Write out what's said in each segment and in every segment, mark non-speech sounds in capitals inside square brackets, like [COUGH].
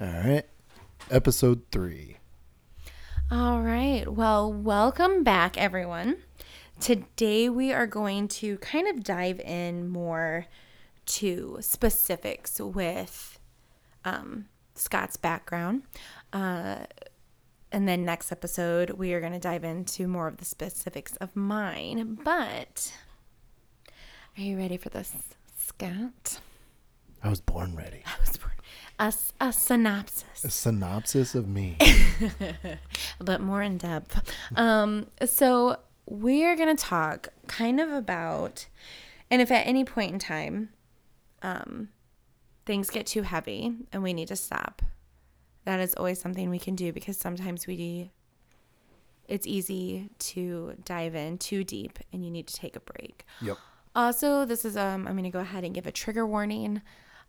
All right. Episode three. All right. Well, welcome back, everyone. Today we are going to kind of dive in more to specifics with um, Scott's background. Uh, and then next episode, we are going to dive into more of the specifics of mine. But are you ready for this, Scott? I was born ready. [LAUGHS] I was born. A, a synopsis. A synopsis of me. [LAUGHS] but more in depth. Um, so we're gonna talk kind of about, and if at any point in time, um, things get too heavy and we need to stop, that is always something we can do because sometimes we, it's easy to dive in too deep and you need to take a break. yep. Also, this is um I'm going to go ahead and give a trigger warning.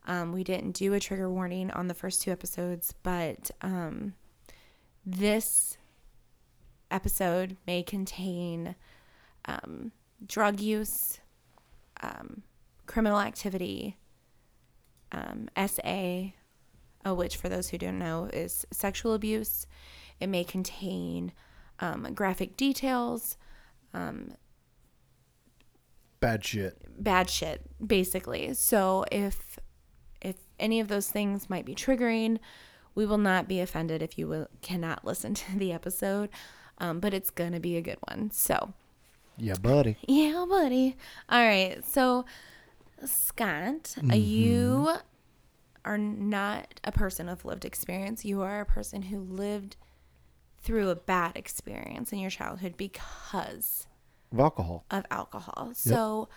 Um, we didn't do a trigger warning on the first two episodes, but um, this episode may contain um, drug use, um, criminal activity, um, SA, uh, which for those who don't know is sexual abuse. It may contain um, graphic details, Bad shit. bad shit basically so if if any of those things might be triggering we will not be offended if you will, cannot listen [LAUGHS] to the episode um, but it's gonna be a good one so Yeah, buddy. yeah buddy all right so scott uh, you are not a person of lived experience you are a person who lived through a bad experience in your childhood because Of alcohol. of alcohol. So w-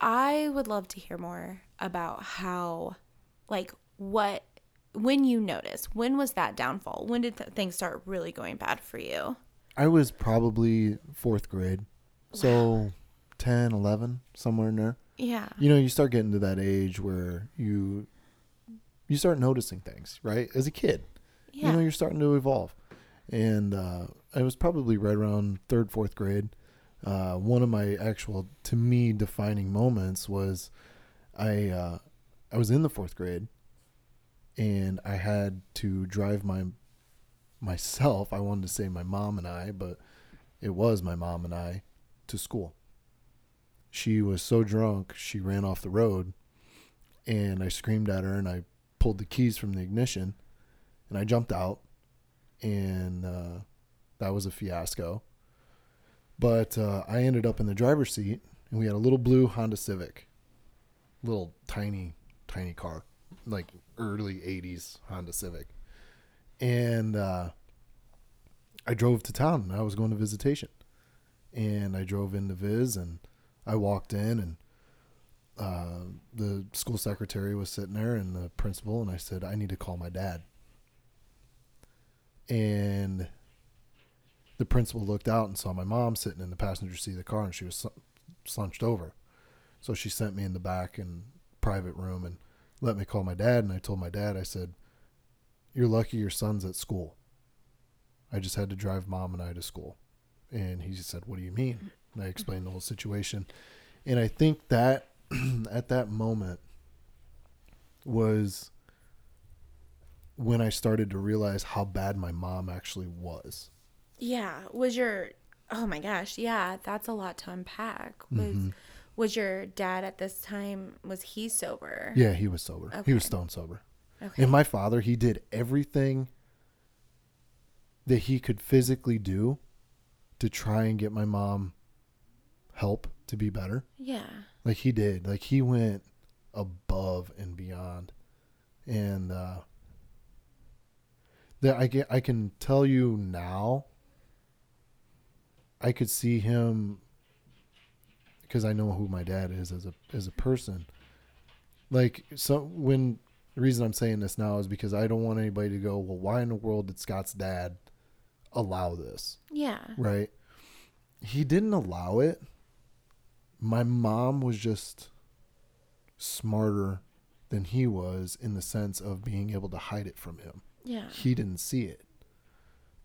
I would love to hear more about how, like, what, when you notice, when was that downfall? When did th- things start really going bad for you? I was probably fourth grade. So 10, 11, somewhere in there. Yeah. You know, you start getting to that age where you you start noticing things, right? As a kid. Yeah. you know you're starting to evolve and uh, i was probably right around third fourth grade uh, one of my actual to me defining moments was i uh, i was in the fourth grade and i had to drive my myself i wanted to say my mom and i but it was my mom and i to school she was so drunk she ran off the road and i screamed at her and i pulled the keys from the ignition and I jumped out, and uh, that was a fiasco. But uh, I ended up in the driver's seat, and we had a little blue Honda Civic, little tiny, tiny car, like early '80s Honda Civic, and uh, I drove to town. I was going to visitation, and I drove into Viz, and I walked in, and uh, the school secretary was sitting there, and the principal, and I said, "I need to call my dad." and the principal looked out and saw my mom sitting in the passenger seat of the car and she was sl- slunched over. So she sent me in the back and private room and let me call my dad and i told my dad i said you're lucky your son's at school. I just had to drive mom and i to school. And he just said what do you mean? And i explained the whole situation. And i think that [CLEARS THROAT] at that moment was when I started to realize how bad my mom actually was. Yeah. Was your, oh my gosh. Yeah. That's a lot to unpack. Was, was your dad at this time, was he sober? Yeah, he was sober. He was stone sober. Okay. And my father, he did everything that he could physically do to try and get my mom help to be better. yeah. Like he did. Like he went above and beyond. And uh that I get I can tell you now I could see him because I know who my dad is as a as a person. Like so when the reason I'm saying this now is because I don't want anybody to go, well, why in the world did Scott's dad allow this? Yeah. right? He didn't allow it. My mom was just smarter than he was in the sense of being able to hide it from him. Yeah. He didn't see it.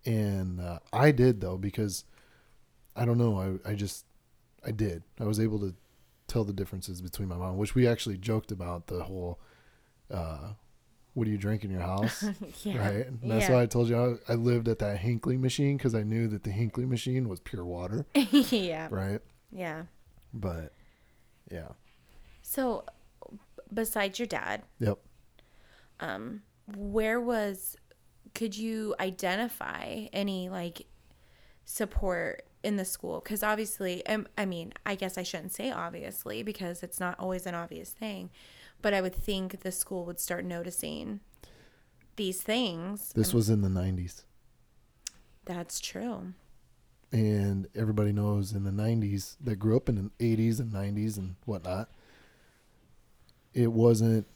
And uh, I did, though, because I don't know. I, I just, I did. I was able to tell the differences between my mom, which we actually joked about the whole, uh, what do you drink in your house? [LAUGHS] yeah. Right. And that's Yeah. why I told you I, I lived at that Hinckley machine because I knew that the Hinckley machine was pure water. [LAUGHS] yeah. Right. Yeah. But yeah. So, besides your dad, Yep. um, where was? Could you identify any like support in the school? Because obviously, um, I mean, I guess I shouldn't say obviously because it's not always an obvious thing, but I would think the school would start noticing these things. This was in the 90s. That's true. And everybody knows in the 90s that grew up in the 80s and 90s and whatnot, it wasn't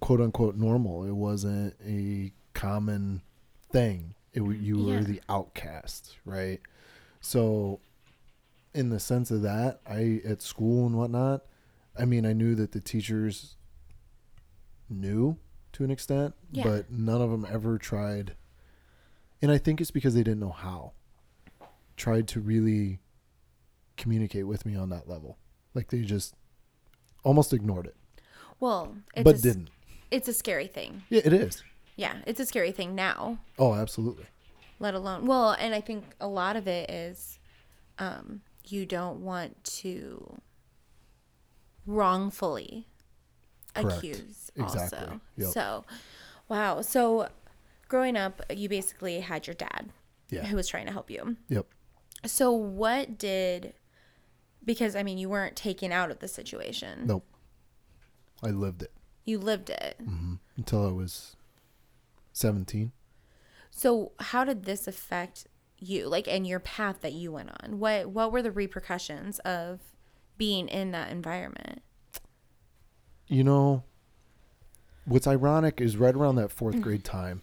quote unquote normal. It wasn't a common thing. It, you Yeah. were the outcast, right? So, in the sense of that, I at school and whatnot, I mean, I knew that the teachers knew to an extent, Yeah. but none of them ever tried. And I think it's because they didn't know how. Tried to really communicate with me on that level. Like they just almost ignored it, Well, it's but a, didn't. It's a scary thing. Yeah, it is. Yeah, it's a scary thing now. Oh, absolutely. Let alone well and i think a lot of it is um you don't want to wrongfully Correct. accuse Exactly. also Yep. so wow so growing up you basically had your dad Yeah. who was trying to help you Yep. so what did because i mean you weren't taken out of the situation Nope. I lived it you lived it hmm until I was 17. So how did this affect you, like, and your path that you went on? What what were the repercussions of being in that environment? You know, what's ironic is right around that fourth mm. grade time,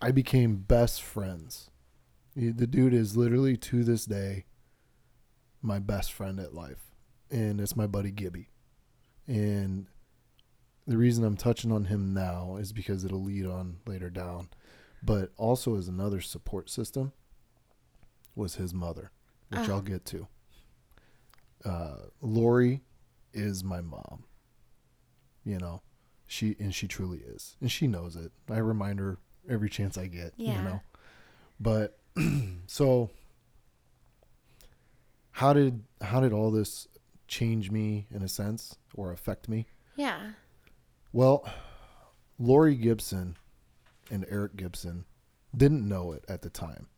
I became best friends. The the dude is literally to this day my best friend at life, and it's my buddy Gibby. And the reason I'm touching on him now is because it'll lead on later down, but also as another support system was his mother, which Ah. I'll get to. Uh, Lori is my mom. You know, she and she truly is, and she knows it. I remind her every chance I get. Yeah. You know, but [CLEARS THROAT] so how did how did all this change me in a sense or affect me? Yeah. Well, Lori Gibson and Eric Gibson didn't know it at the time,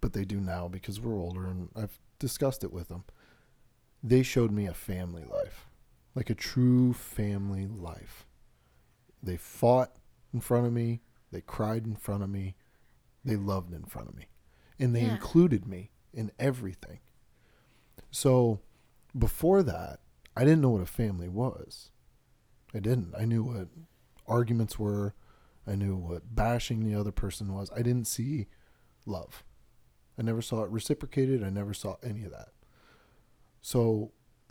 but they do now because we're older and I've discussed it with them. They showed me a family life, like a true family life. They fought in front of me, they cried in front of me, they loved in front of me, and they Yeah. included me in everything. So before that, I didn't know what a family was. I didn't. I knew what arguments were. I knew what bashing the other person was. I didn't see love. I never saw it reciprocated. I never saw any of that. So, [CLEARS THROAT]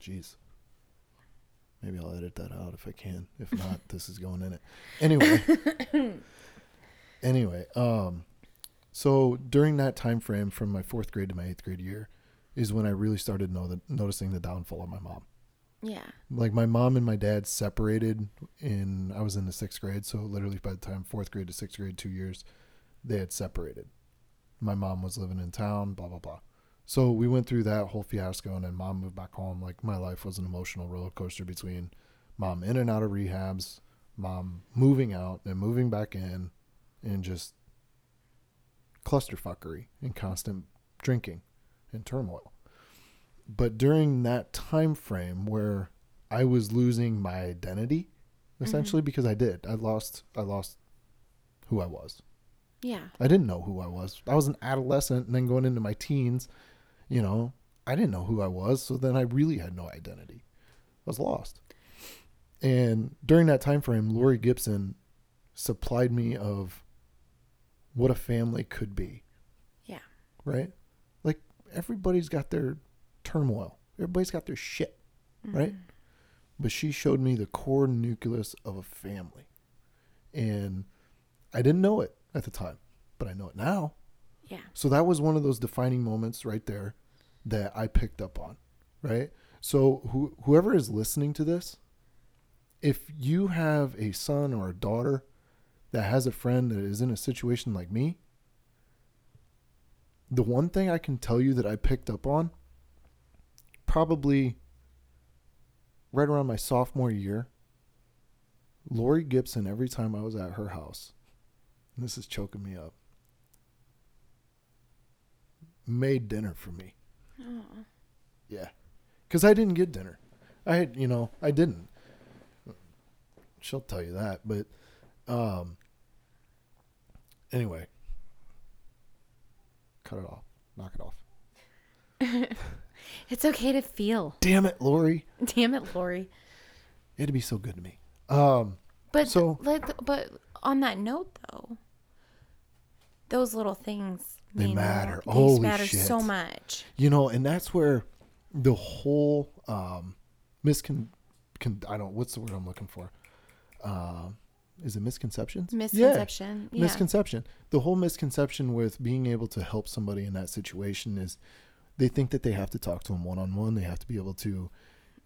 jeez. Maybe I'll edit that out if I can. If not, [LAUGHS] this is going in it. Anyway. anyway, um, so during that time frame from my fourth grade to my eighth grade year is when I really started the, noticing the downfall of my mom Yeah. like my mom and my dad separated in I was in the sixth grade, so literally by the time fourth grade to sixth grade, two years, they had separated. My mom was living in town, blah blah blah. So we went through that whole fiasco, and then mom moved back home. Like my life was an emotional roller coaster between mom in and out of rehabs, mom moving out and moving back in, and just clusterfuckery and constant drinking and turmoil. But during that time frame where I was losing my identity, mm-hmm. essentially because I did, I lost, I lost who I was. Yeah. I didn't know who I was. I was an adolescent and then going into my teens, you know, I didn't know who I was. So then I really had no identity. I was lost. And during that time frame, Lori Gibson supplied me of what a family could be. Yeah. Right? Like everybody's got their turmoil. Everybody's got their shit, mm-hmm. right? But she showed me the core nucleus of a family. And I didn't know it at the time, but I know it now. Yeah. So that was one of those defining moments right there that I picked up on, right? So who, whoever is listening to this, if you have a son or a daughter that has a friend that is in a situation like me, the one thing I can tell you that I picked up on probably right around my sophomore year, Lori Gibson, every time I was at her house, this is choking me up, made dinner for me. Oh. Yeah. Because I didn't get dinner. I had, you know, I didn't. She'll tell you that. But, um, anyway, cut it off. Knock it off. [LAUGHS] It's okay to feel. Damn it, Lori. [LAUGHS] Damn it, Lori. It'd be so good to me. Um, But So- like, but on that note, though, those little things They matter. They Holy matter shit. so much. you know, and that's where the whole, um, miscon, con, I don't, what's the word I'm looking for? Um, is it misconceptions? Yeah. Misconception. Yeah. misconception. The whole misconception with being able to help somebody in that situation is they think that they have to talk to them one on one. They have to be able to,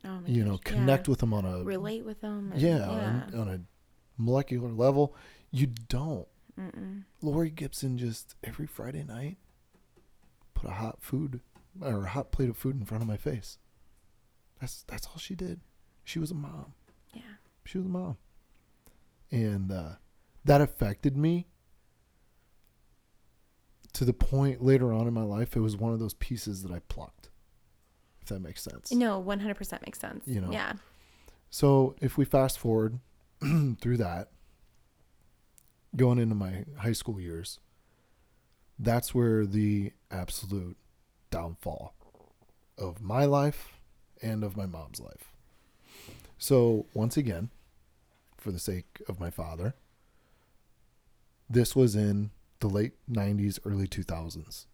Oh you know, gosh, yeah. connect with them on a relate with them. and- yeah, On, on a molecular level. You don't. Mm-mm. Lori Gibson just every Friday night put a hot food or a hot plate of food in front of my face. That's that's all she did. She was a mom. Yeah. She was a mom. And uh, that affected me to the point later on in my life, it was one of those pieces that I plucked, if that makes sense. No, one hundred percent makes sense. You know. Yeah. So if we fast forward [CLEARS THROAT] through that, going into my high school years, that's where the absolute downfall of my life and of my mom's life. So once again, for the sake of my father, this was in the late 90s, early 2000s.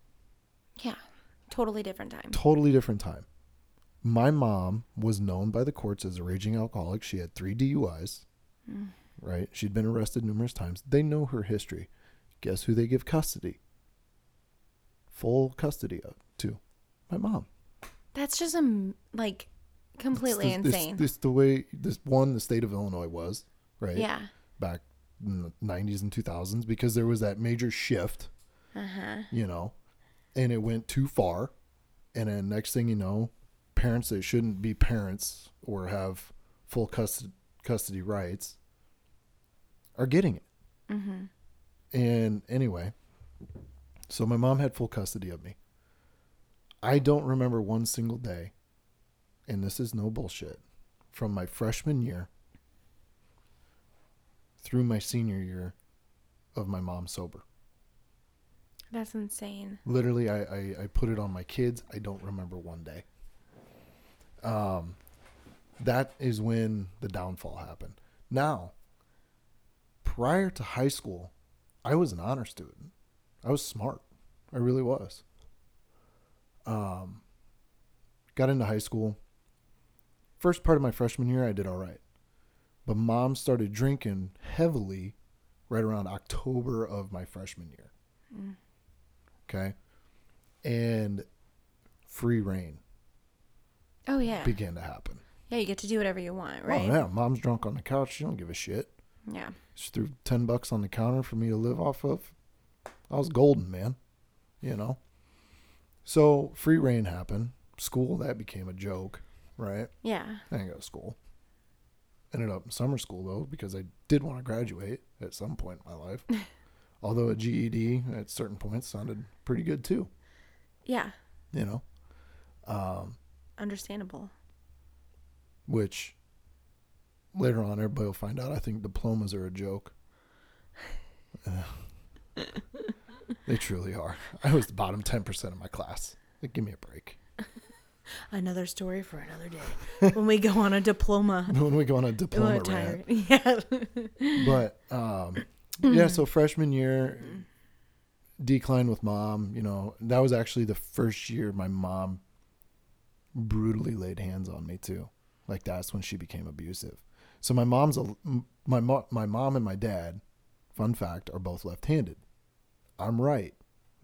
Yeah. Totally different time. Totally different time. My mom was known by the courts as a raging alcoholic. She had three DUIs, Mm. right? She'd been arrested numerous times. They know her history. Guess who they give custody? Full custody of to my mom. That's just um like completely It's this, insane. This, the way this one the state of Illinois was, right? Yeah. Back the 90s and 2000s because there was that major shift, Uh huh. you know, and it went too far. And then next thing you know, parents that shouldn't be parents or have full custody custody rights are getting it. Mm-hmm. And anyway, so my mom had full custody of me. I don't remember one single day, and this is no bullshit, from my freshman year through my senior year of my mom sober. That's insane. Literally, I, I, I put it on my kids. I don't remember one day. Um, that is when the downfall happened. Now, prior to high school, I was an honor student. I was smart. I really was. Um, got into high school. First part of my freshman year, I did all right. But mom started drinking heavily right around October of my freshman year. Mm. Okay. And free reign Oh yeah. began to happen. Yeah, you get to do whatever you want, right? Oh, yeah. Mom's drunk on the couch. She don't give a shit. yeah. She threw 10 bucks on the counter for me to live off of. I was golden, man. You know? So free reign happened. School, that became a joke, right? Yeah. I didn't go to school. Ended up in summer school, though, because I did want to graduate at some point in my life. [LAUGHS] Although a GED at certain points sounded pretty good, too. Yeah. You know? Um, Understandable. which later on everybody will find out I think diplomas are a joke. Uh, [LAUGHS] they truly are. I was the bottom 10% of my class. Like, give me a break. [LAUGHS] Another story for another day. when we go on a diploma. [LAUGHS] when we go on a diploma rant. [LAUGHS] Yeah. But um, yeah, so freshman year decline with mom, you know, that was actually the first year my mom brutally laid hands on me too. Like that's when she became abusive. So my mom's a my mo- my mom and my dad, fun fact, are both left-handed. I'm right.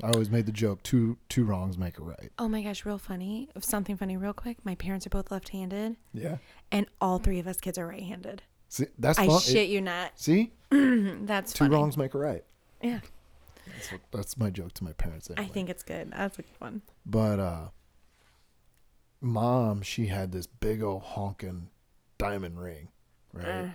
I always made the joke: two two wrongs make a right. Oh my gosh, real funny. Something funny, real quick. My parents are both left-handed, Yeah. and all three of us kids are right-handed. See, that's I fun. It- shit you not. see, [CLEARS THROAT] That's two funny. wrongs make a right. Yeah, That's, what, that's my joke to my parents. I think it's good. That's a good one. But uh mom, she had this big old honking diamond ring, right? Uh,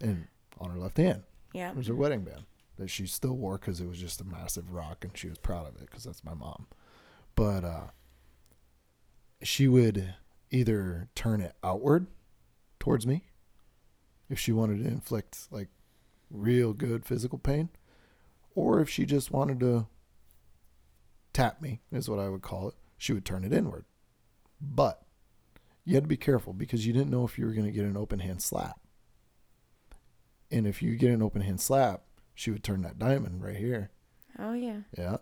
and on her left hand. yeah. It was her wedding band that she still wore because it was just a massive rock and she was proud of it because that's my mom. But uh, she would either turn it outward towards me if she wanted to inflict like real good physical pain, or if she just wanted to tap me, is what I would call it, she would turn it inward. But you had to be careful because you didn't know if you were going to get an open hand slap. And if you get an open hand slap, she would turn that diamond right here. Oh yeah. Yeah.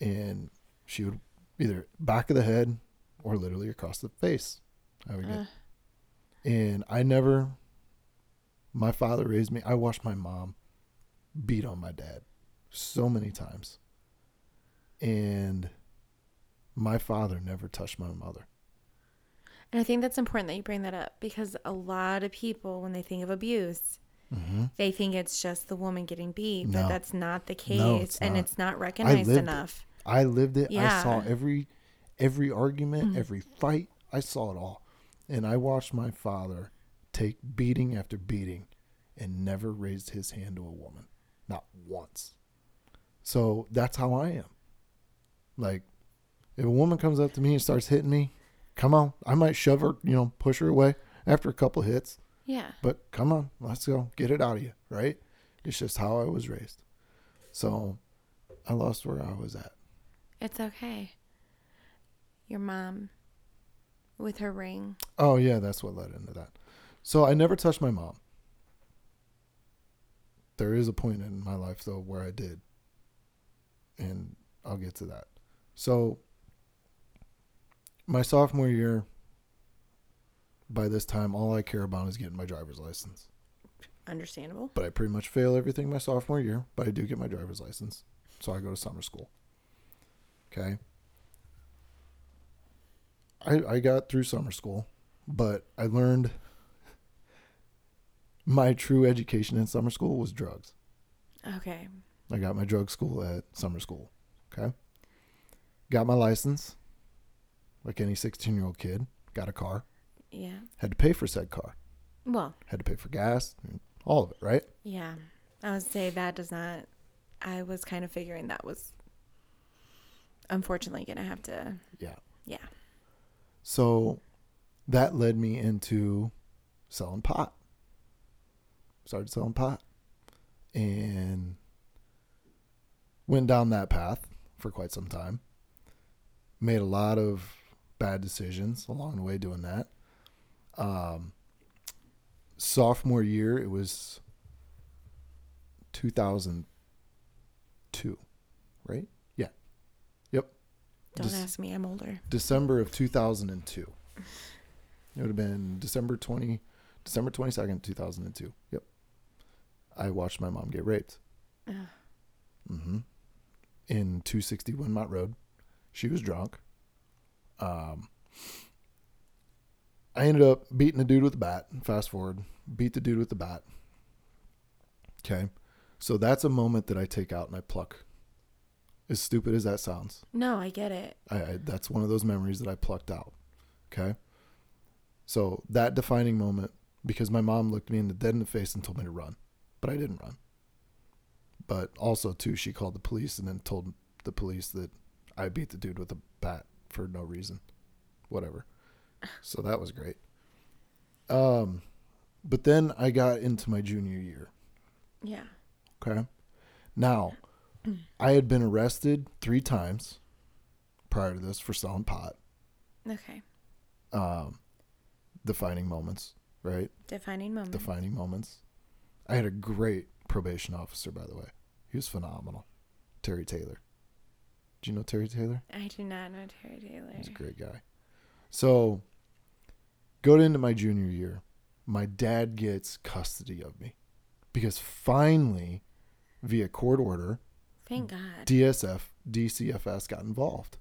And she would either back of the head or literally across the face. I would get. Uh, And I never, my father raised me. I watched my mom beat on my dad so many times. And my father never touched my mother. and I think that's important that you bring that up because a lot of people, when they think of abuse, Mm-hmm. they think it's just the woman getting beat, but No. that's not the case, No, it's and not. it's not recognized lived it. enough. I lived it. I saw every every argument, every fight. I saw it all. And I watched my father take beating after beating and never raised his hand to a woman. Not once. So that's how I am. Like if a woman comes up to me and starts hitting me, come on. I might shove her, you know, push her away after a couple hits. Yeah. But come on, let's go. Get it out of you, right? It's just how I was raised. So I lost where I was at. It's okay. Your mom with her ring. Oh yeah, that's what led into that. So I never touched my mom. There is a point in my life though where I did. And I'll get to that. So my sophomore year by this time all I care about is getting my driver's license. Understandable. But I pretty much fail everything my sophomore year, but I do get my driver's license. So I go to summer school. Okay. I I got through summer school, but I learned my true education in summer school was drugs. Okay. I got my drug school at summer school. Okay. Got my license. Like any 16 year old kid, got a car. Yeah. Had to pay for said car. Well, Had to pay for gas, all of it, right? yeah. I would say that does not. I was kind of figuring that was unfortunately going to have to. Yeah. Yeah. So that led me into selling pot. Started selling pot and went down that path for quite some time. Made a lot of bad decisions along the way doing that. Um, sophomore year, it was 2002, right? Yeah. Yep. Don't Dec- ask me. I'm older. December of 2002. It would have been December 20, December 22nd, 2002. Yep. I watched my mom get raped. Mm-hmm. In 260 Winmont Road. She was drunk. Um, I ended up beating the dude with the bat. Fast forward, beat the dude with the bat. Okay. So that's a moment that I take out and I pluck. As stupid as that sounds. No, I get it. I, I that's one of those memories that I plucked out. Okay. So that defining moment, because my mom looked me in the dead in the face and told me to run, but I didn't run. But also too, she called the police and then told the police that I beat the dude with a bat for no reason, whatever. So that was great. Um, but then I got into my junior year. Yeah. Okay. Now, [CLEARS THROAT] I had been arrested three times prior to this for selling pot. Okay. Um, defining moments, right? Defining moments. Defining moments. I had a great probation officer, by the way. He was phenomenal. Terry Taylor. Do you know Terry Taylor? I do not know Terry Taylor. He's a great guy. So, going into my junior year, my dad gets custody of me because finally, via court order, Thank God. DSF DCFS got involved,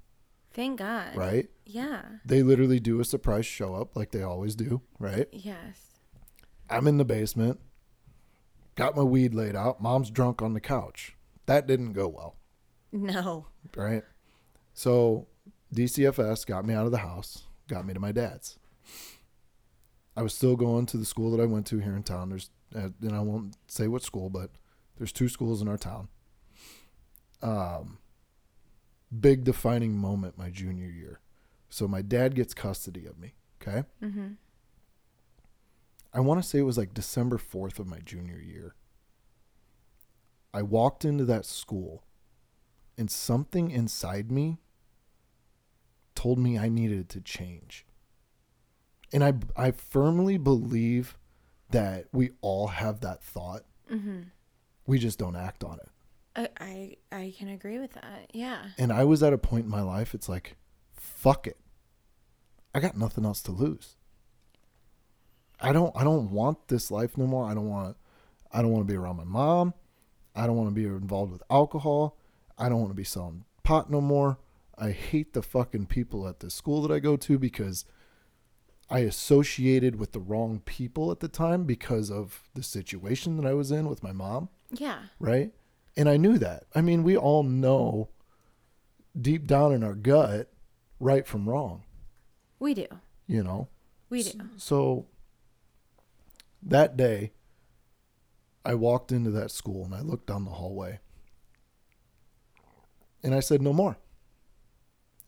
Thank God. right? Yeah. They literally do a surprise show up like they always do, right? Yes. I'm in the basement, got my weed laid out. Mom's drunk on the couch. That didn't go well, No. right? So DCFS got me out of the house, got me to my dad's. I was still going to the school that I went to here in town. There's, uh, and I won't say what school, but there's two schools in our town. Um, big defining moment my junior year. So my dad gets custody of me. Okay. Mm-hmm. I want to say it was like December 4th of my junior year. I walked into that school and something inside me told me I needed to change. And I I firmly believe that we all have that thought. Mm-hmm. We just don't act on it. I, I I can agree with that. Yeah. And I was at a point in my life it's like fuck it. I got nothing else to lose. I don't I don't want this life no more. I don't want I don't want to be around my mom. I don't want to be involved with alcohol. I don't want to be selling pot no more. I hate the fucking people at the school that I go to because I associated with the wrong people at the time because of the situation that I was in with my mom Yeah. right? And I knew that. I mean, we all know deep down in our gut right from wrong, We do. you know? We do. So that day, I walked into that school and I looked down the hallway and I said, no more.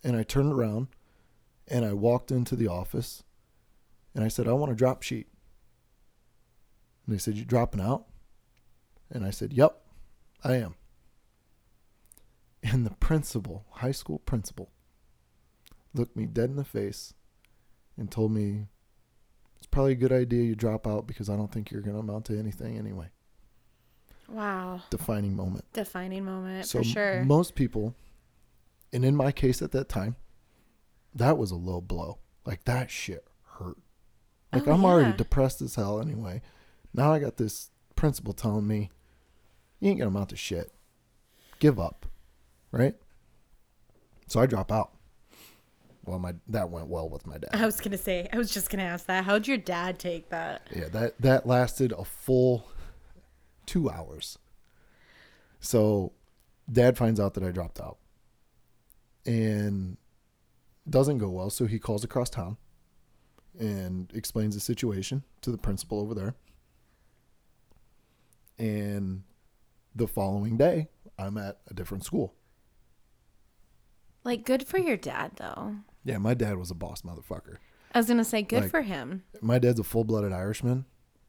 And I turned around and I walked into the office and I said, I want a drop sheet. And they said, You dropping out? And I said, Yep, I am. And the principal, high school principal, looked me dead in the face and told me, It's probably a good idea you drop out because I don't think you're going to amount to anything anyway. Wow. Defining moment. Defining moment So for sure. most people, and in my case at that time, that was a low blow. Like that shit hurt. Like Oh, I'm already depressed as hell anyway. Now I got this principal telling me, you ain't gonna amount to shit. Give up, right? So I drop out. Well, my that went well with my dad. I was gonna say. I was just gonna ask that. How'd your dad take that? Yeah, that that lasted a full two hours. So, Dad finds out that I dropped out, and doesn't go well. So he calls across town and explains the situation to the principal over there. And the following day, I'm at a different school. Like, good for your dad, though. Yeah, my dad was a boss motherfucker. I was gonna say, good Like- for him. my dad's a full-blooded Irishman,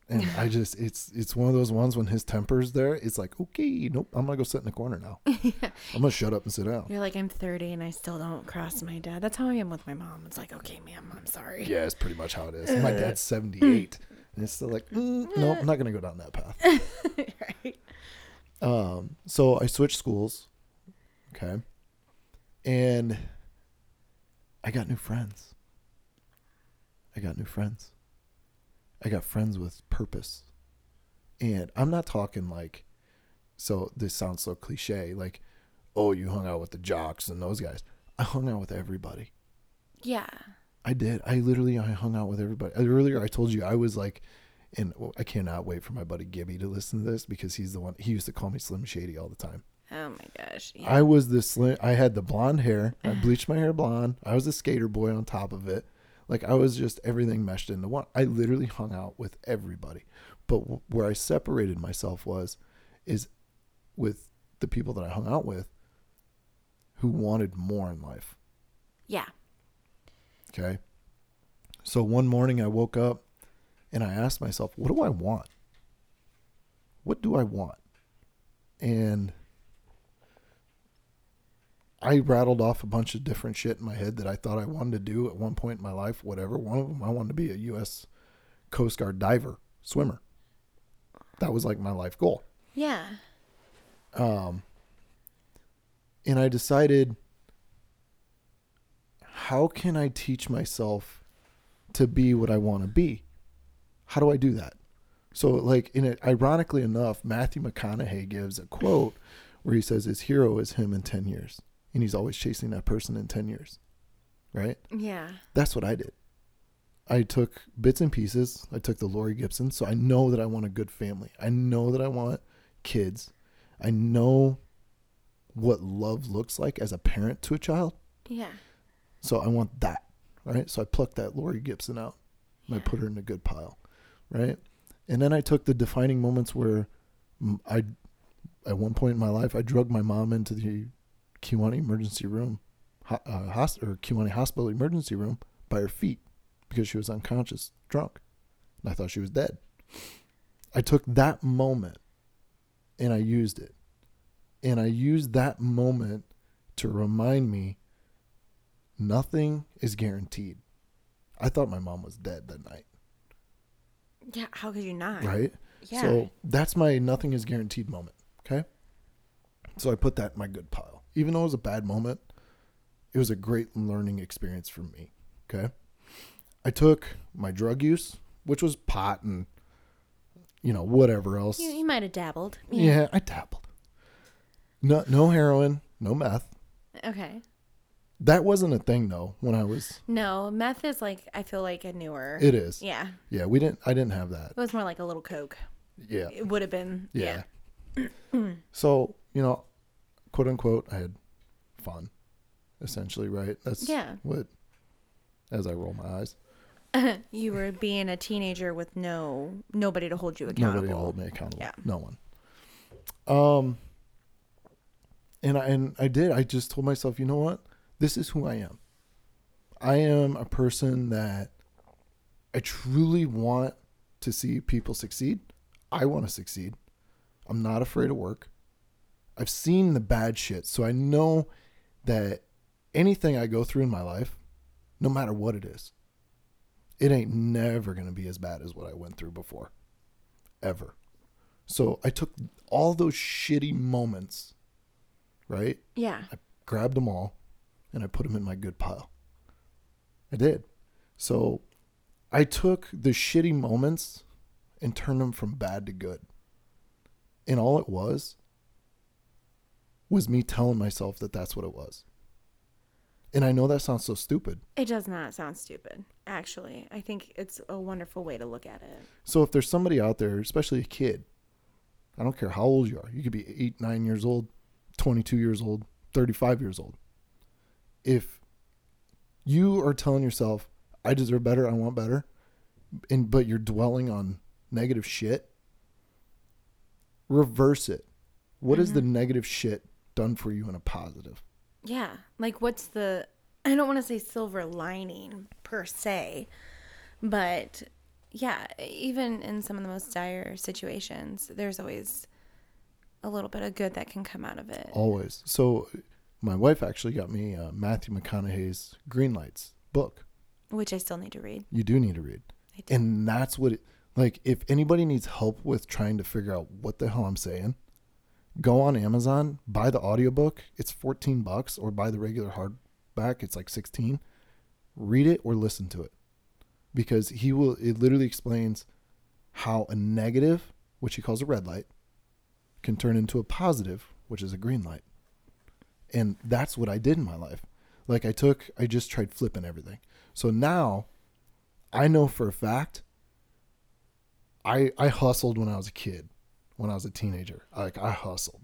and [LAUGHS] I just it's it's one of those ones when his temper's there. It's like okay, nope, I'm gonna go sit in the corner now. [LAUGHS] I'm gonna shut up and sit down. You're like, I'm 30 and I still don't cross my dad. That's how I am with my mom. It's like, okay, ma'am, I'm sorry. Yeah, it's pretty much how it is. [LAUGHS] My dad's 78, and it's still like, mm, no, I'm not gonna go down that path. right. Um, so I switched schools, okay, and I got new friends. I got new friends. I got friends with purpose. And I'm not talking like, so this sounds so cliche, like, oh, you hung out with the jocks and those guys. I hung out with everybody. Yeah. I did. I literally I hung out with everybody. Earlier I told you I was like, and I cannot wait for my buddy Gibby to listen to this because he's the one he used to call me Slim Shady all the time. Oh my gosh. Yeah. I was the slim. I had the blonde hair. I [SIGHS] bleached my hair blonde. I was a skater boy on top of it. Like I was just everything meshed into one. I literally hung out with everybody. But w- where I separated myself was, is with the people that I hung out with, who wanted more in life. yeah. Okay. So one morning I woke up and I asked myself, what do I want? What do I want? And I rattled off a bunch of different shit in my head that I thought I wanted to do at one point in my life, whatever. One of them, I wanted to be a U.S. Coast Guard diver, swimmer. That was like my life goal. Yeah. Um, and I decided, how can I teach myself to be what I want to be? How do I do that? So, like, in it, ironically enough, Matthew McConaughey gives a quote where he says his hero is him in ten years. And he's always chasing that person in 10 years. Right? Yeah. That's what I did. I took bits and pieces. I took the Lori Gibson. So I know that I want a good family. I know that I want kids. I know what love looks like as a parent to a child. Yeah. So I want that. Right? So I plucked that Lori Gibson out and I put her in a good pile. Right? And then I took the defining moments where I, at one point in my life, I drugged my mom into the Kewanee emergency room, ho- uh, hos- or Kewanee hospital emergency room by her feet because she was unconscious, drunk. And I thought she was dead. I took that moment and I used it. And I used that moment to remind me nothing is guaranteed. I thought my mom was dead that night, Yeah. How could you not? right? Yeah. So that's my nothing is guaranteed moment. Okay. So I put that in my good pile. Even though it was a bad moment, it was a great learning experience for me. Okay. I took my drug use, which was pot and, you know, whatever else. you, you might have dabbled. yeah. I dabbled. No, no heroin, no meth. Okay. That wasn't a thing though when I was. No, meth is like I feel like a newer. It is. yeah. Yeah. We didn't. I didn't have that. It was more like a little coke. Yeah. It would have been. Yeah. [CLEARS THROAT] so, you know, quote unquote, I had fun, essentially, right? That's Yeah. what, as I roll my eyes, [LAUGHS] you were being a teenager with no nobody to hold you accountable. nobody will hold me accountable. Yeah. No one. Um, and I, and I did, I just told myself, you know what? This is who I am. I am a person that I truly want to see people succeed. I want to succeed. I'm not afraid of work. I've seen the bad shit, so I know that anything I go through in my life, no matter what it is, it ain't never going to be as bad as what I went through before. Ever. So I took all those shitty moments, right? Yeah. I grabbed them all and I put them in my good pile. I did. So I took the shitty moments and turned them from bad to good. And all it was was me telling myself that that's what it was. And I know that sounds so stupid. It does not sound stupid, actually. I think it's a wonderful way to look at it. So if there's somebody out there, especially a kid, I don't care how old you are, you could be eight, nine years old, 22 years old, 35 years old. If you are telling yourself, I deserve better, I want better, and but you're dwelling on negative shit, reverse it. What is the mm-hmm. negative shit done for you in a positive? Yeah. Like, what's the. I don't want to say silver lining per se, but yeah, even in some of the most dire situations, there's always a little bit of good that can come out of it. Always. So my wife actually got me uh, Matthew McConaughey's Green Lights book. Which I still need to read. You do need to read. And that's what it like if anybody needs help with trying to figure out what the hell I'm saying, go on Amazon, buy the audiobook, it's 14 bucks or buy the regular hardback, it's like 16. Read it or listen to it. Because he will it literally explains how a negative, which he calls a red light, can turn into a positive, which is a green light. And that's what I did in my life. Like I took I just tried flipping everything. So now I know for a fact I I hustled when I was a kid, when I was a teenager. Like I hustled.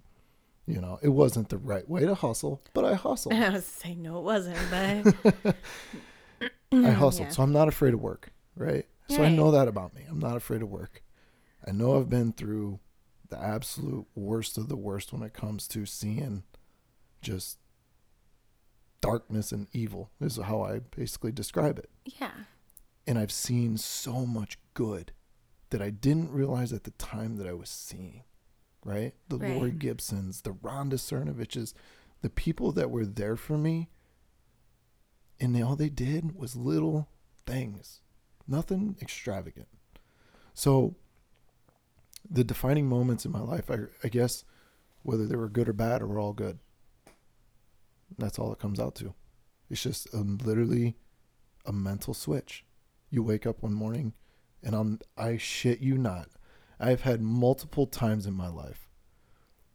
You know, it wasn't the right way to hustle, but I [LAUGHS] hustled. I was saying, no, it wasn't, but [LAUGHS] I mm, hustled. Yeah. So I'm not afraid of work, right? So I know that about me. I'm not afraid of work. I know I've been through the absolute worst of the worst when it comes to seeing just darkness and evil is how I basically describe it. yeah. and I've seen so much good that I didn't realize at the time that I was seeing. Right? The Right. Lori Gibsons, the Rhonda Cernoviches, the people that were there for me, and they, all they did was little things, nothing extravagant. So, the defining moments in my life, I, I guess, whether they were good or bad, or were all good. That's all it comes out to. It's just um, literally a mental switch. You wake up one morning, and I'm I shit you not. I've had multiple times in my life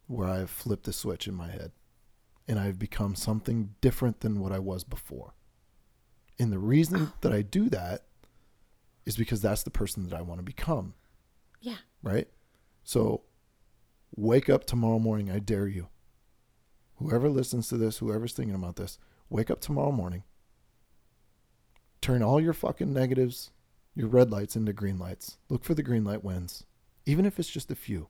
where I've flipped a switch in my head, and I've become something different than what I was before. And the reason [SIGHS] that I do that is because that's the person that I want to become, Yeah. right? So wake up tomorrow morning, I dare you. Whoever listens to this, whoever's thinking about this, wake up tomorrow morning. Turn all your fucking negatives, your red lights into green lights. Look for the green light wins, even if it's just a few.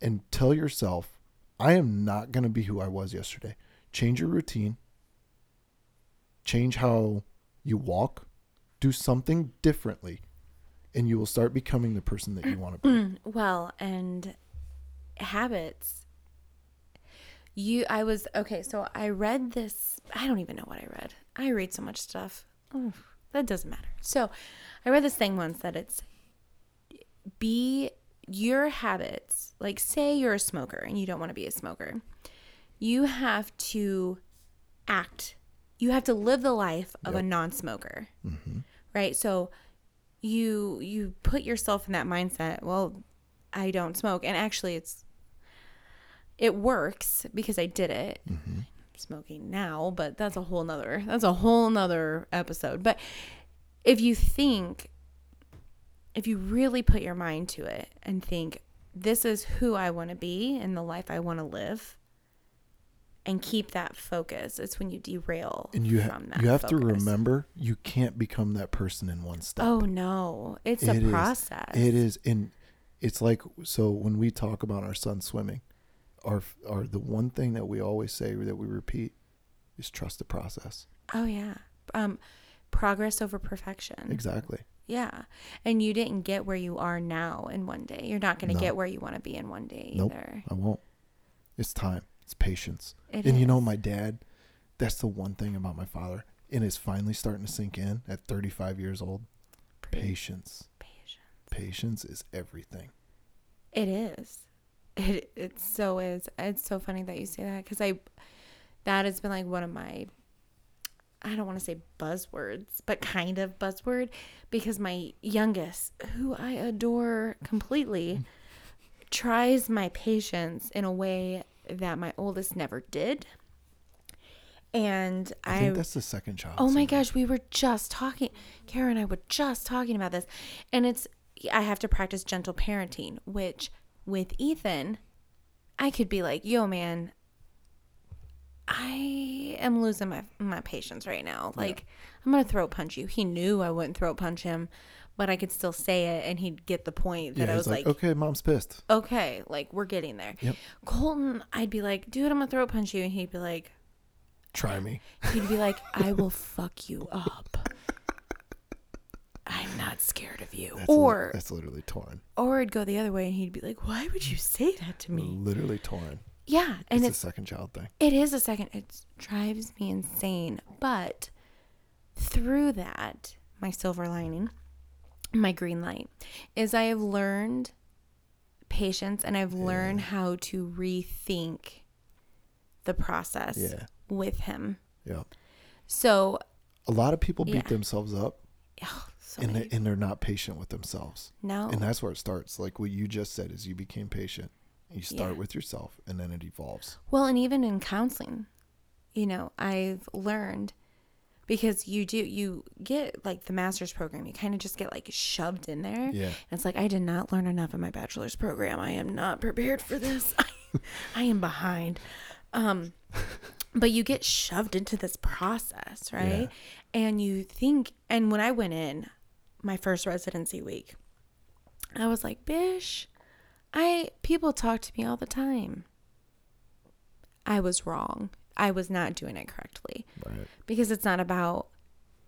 And tell yourself, I am not going to be who I was yesterday. Change your routine, change how you walk, do something differently, and you will start becoming the person that you want to be. [CLEARS THROAT] Well, and habits. You, I was okay. So I read this. I don't even know what I read. I read so much stuff. Oh, that doesn't matter. So I read this thing once that it's be your habits. Like, say you're a smoker and you don't want to be a smoker. You have to act. You have to live the life of a non-smoker, mm-hmm. right? So you you put yourself in that mindset well i don't smoke and actually it's it works because i did it I'm smoking now but that's a whole nother that's a whole nother episode. But if you think if you really put your mind to it and think this is who i want to be and the life i want to live and keep that focus it's when you derail And you ha- from that you have to remember you can't become that person in one step. oh no. It's It a is. process. It is, and it's like so when we talk about our son swimming, our our the one thing that we always say that we repeat is trust the process. Oh yeah. Um progress over perfection. Exactly. Yeah. And you didn't get where you are now in one day. You're not going to No. get where you want to be in one day Nope. either. I won't. It's time. It's patience. It and you know, my dad. That's the one thing about my father, and it's finally starting to sink in at 35 years old. Patience. Patience. Patience is everything. It is. It it so is. It's so funny that you say that cuz I that has been like one of my I don't want to say buzzwords, but kind of buzzword because my youngest, who I adore completely, mm-hmm. tries my patience in a way that my oldest never did. And I, I, think that's the second child. oh my gosh, we were just talking, Kara and I were just talking about this. And it's, I have to practice gentle parenting, which with Ethan, I could be like, yo, man, I am losing my my patience right now. Like I'm gonna throat punch you. He knew I wouldn't throat punch him, but I could still say it, and he'd get the point that Yeah, I was like, okay, mom's pissed. okay, like we're getting there. Yep. Colton, I'd be like, dude, I'm gonna throat punch you, and he'd be like, Try me. he'd be like, I will fuck you up. Not scared of you. That's li- or that's literally torn. or it'd go the other way, and he'd be like, why would you say that to me? Literally torn. Yeah, and it's it's a second child thing. It is a second. It drives me insane. But through that, my silver lining, my green light, is I have learned patience and I've learned how to rethink the process Yeah. with him. Yeah. So, A lot of people beat Yeah. themselves up oh, so and, many, they, and they're not patient with themselves. no. And that's where it starts. Like what you just said is you became patient. You start Yeah. with yourself and then it evolves. Well, and even in counseling, you know, I've learned because you do you get like the master's program, you kind of just get like shoved in there. Yeah. And it's like I did not learn enough in my bachelor's program. I am not prepared for this. [LAUGHS] I am behind. Um but you get shoved into this process, right? And you think and when I went in my first residency week, I was like, "Bish, I people talk to me all the time." I was wrong. I was not doing it correctly Right. because it's not about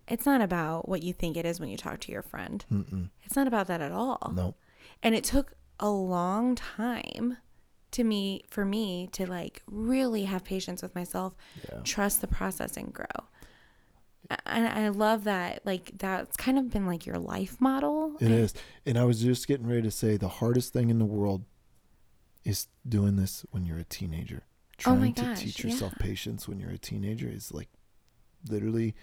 it's not about what you think it is when you talk to your friend. Mm-mm. It's not about that at all. No. And it took a long time to me for me to like really have patience with myself, Yeah. trust the process and grow. And I love that like that's kind of been like your life model. It is. And I was just getting ready to say the hardest thing in the world is doing this when you're a teenager. Oh Trying my to teach yourself yeah. patience when you're a teenager is like literally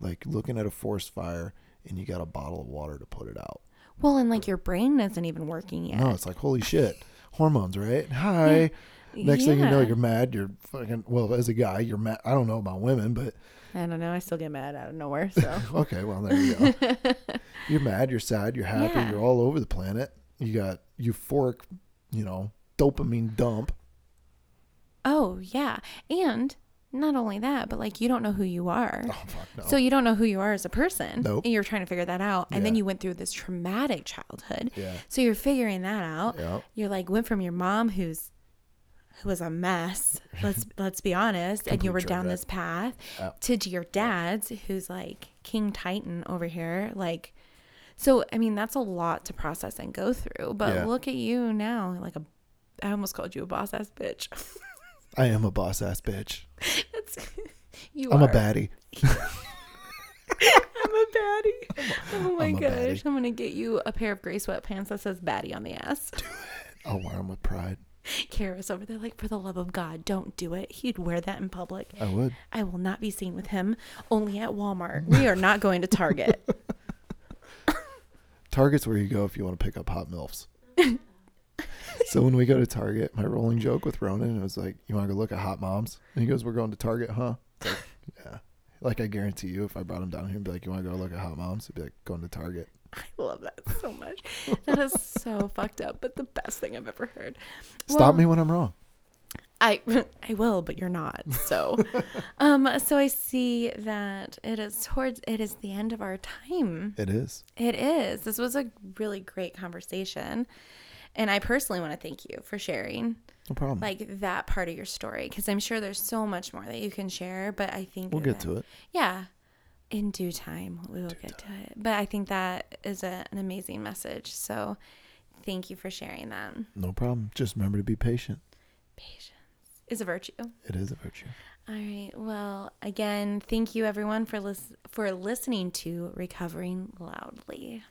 like looking at a forest fire and you got a bottle of water to put it out. Well, and like your brain isn't even working yet. No, it's like holy shit. [LAUGHS] Hormones, right? Hi. Next thing you know, you're mad. You're fucking well. As a guy, you're mad. I don't know about women, but I don't know. I still get mad out of nowhere. So [LAUGHS] okay. Well, there you go. [LAUGHS] you're mad. You're sad. You're happy. Yeah. You're all over the planet. You got euphoric, you know, dopamine dump. oh yeah, and not only that, but like you don't know who you are. Oh fuck no. So you don't know who you are as a person. Nope. And you're trying to figure that out. And then you went through this traumatic childhood. yeah. So you're figuring that out. Yeah. You're like went from your mom who's who was a mess. Let's [LAUGHS] let's be honest. and you were down this path Yeah. to your dad's who's like King Titan over here. Like so I mean that's a lot to process and go through. But Yeah. look at you now, like a I almost called you a boss ass bitch. [LAUGHS] I am a boss ass bitch. That's [LAUGHS] you I'm are. a baddie. I'm a baddie. Oh my I'm gosh. I'm gonna get you a pair of gray sweatpants that says baddie on the ass. Do it. I'll wear them with pride. Kara's over there like, for the love of God, don't do it. He'd wear that in public. I would. I will not be seen with him. Only at Walmart. We are not going to Target. [LAUGHS] Target's where you go if you want to pick up hot milfs. [LAUGHS] so when we go to Target, my rolling joke with Ronan was like, "You want to go look at hot moms?" And he goes, "We're going to Target, huh?" Like, [LAUGHS] yeah. Like I guarantee you, if I brought him down here and be like, "You want to go look at hot moms?" He'd be like, "Going to Target." [LAUGHS] I love that so much. That is so [LAUGHS] fucked up, but the best thing I've ever heard. Stop Well, me when I'm wrong. I [LAUGHS] I will, but you're not. So, um, so I see that it is towards it is the end of our time. It is. It is. This was a really great conversation, and I personally want to thank you for sharing No problem. like that part of your story because I'm sure there's so much more that you can share. But I think we'll get to it. Yeah, in due time we will get to it. But I think that is a, an amazing message. So, thank you for sharing that. No problem. Just remember to be patient. Patience is a virtue. It is a virtue. All right. Well, again, thank you everyone for lis- for listening to Recovering Loudly.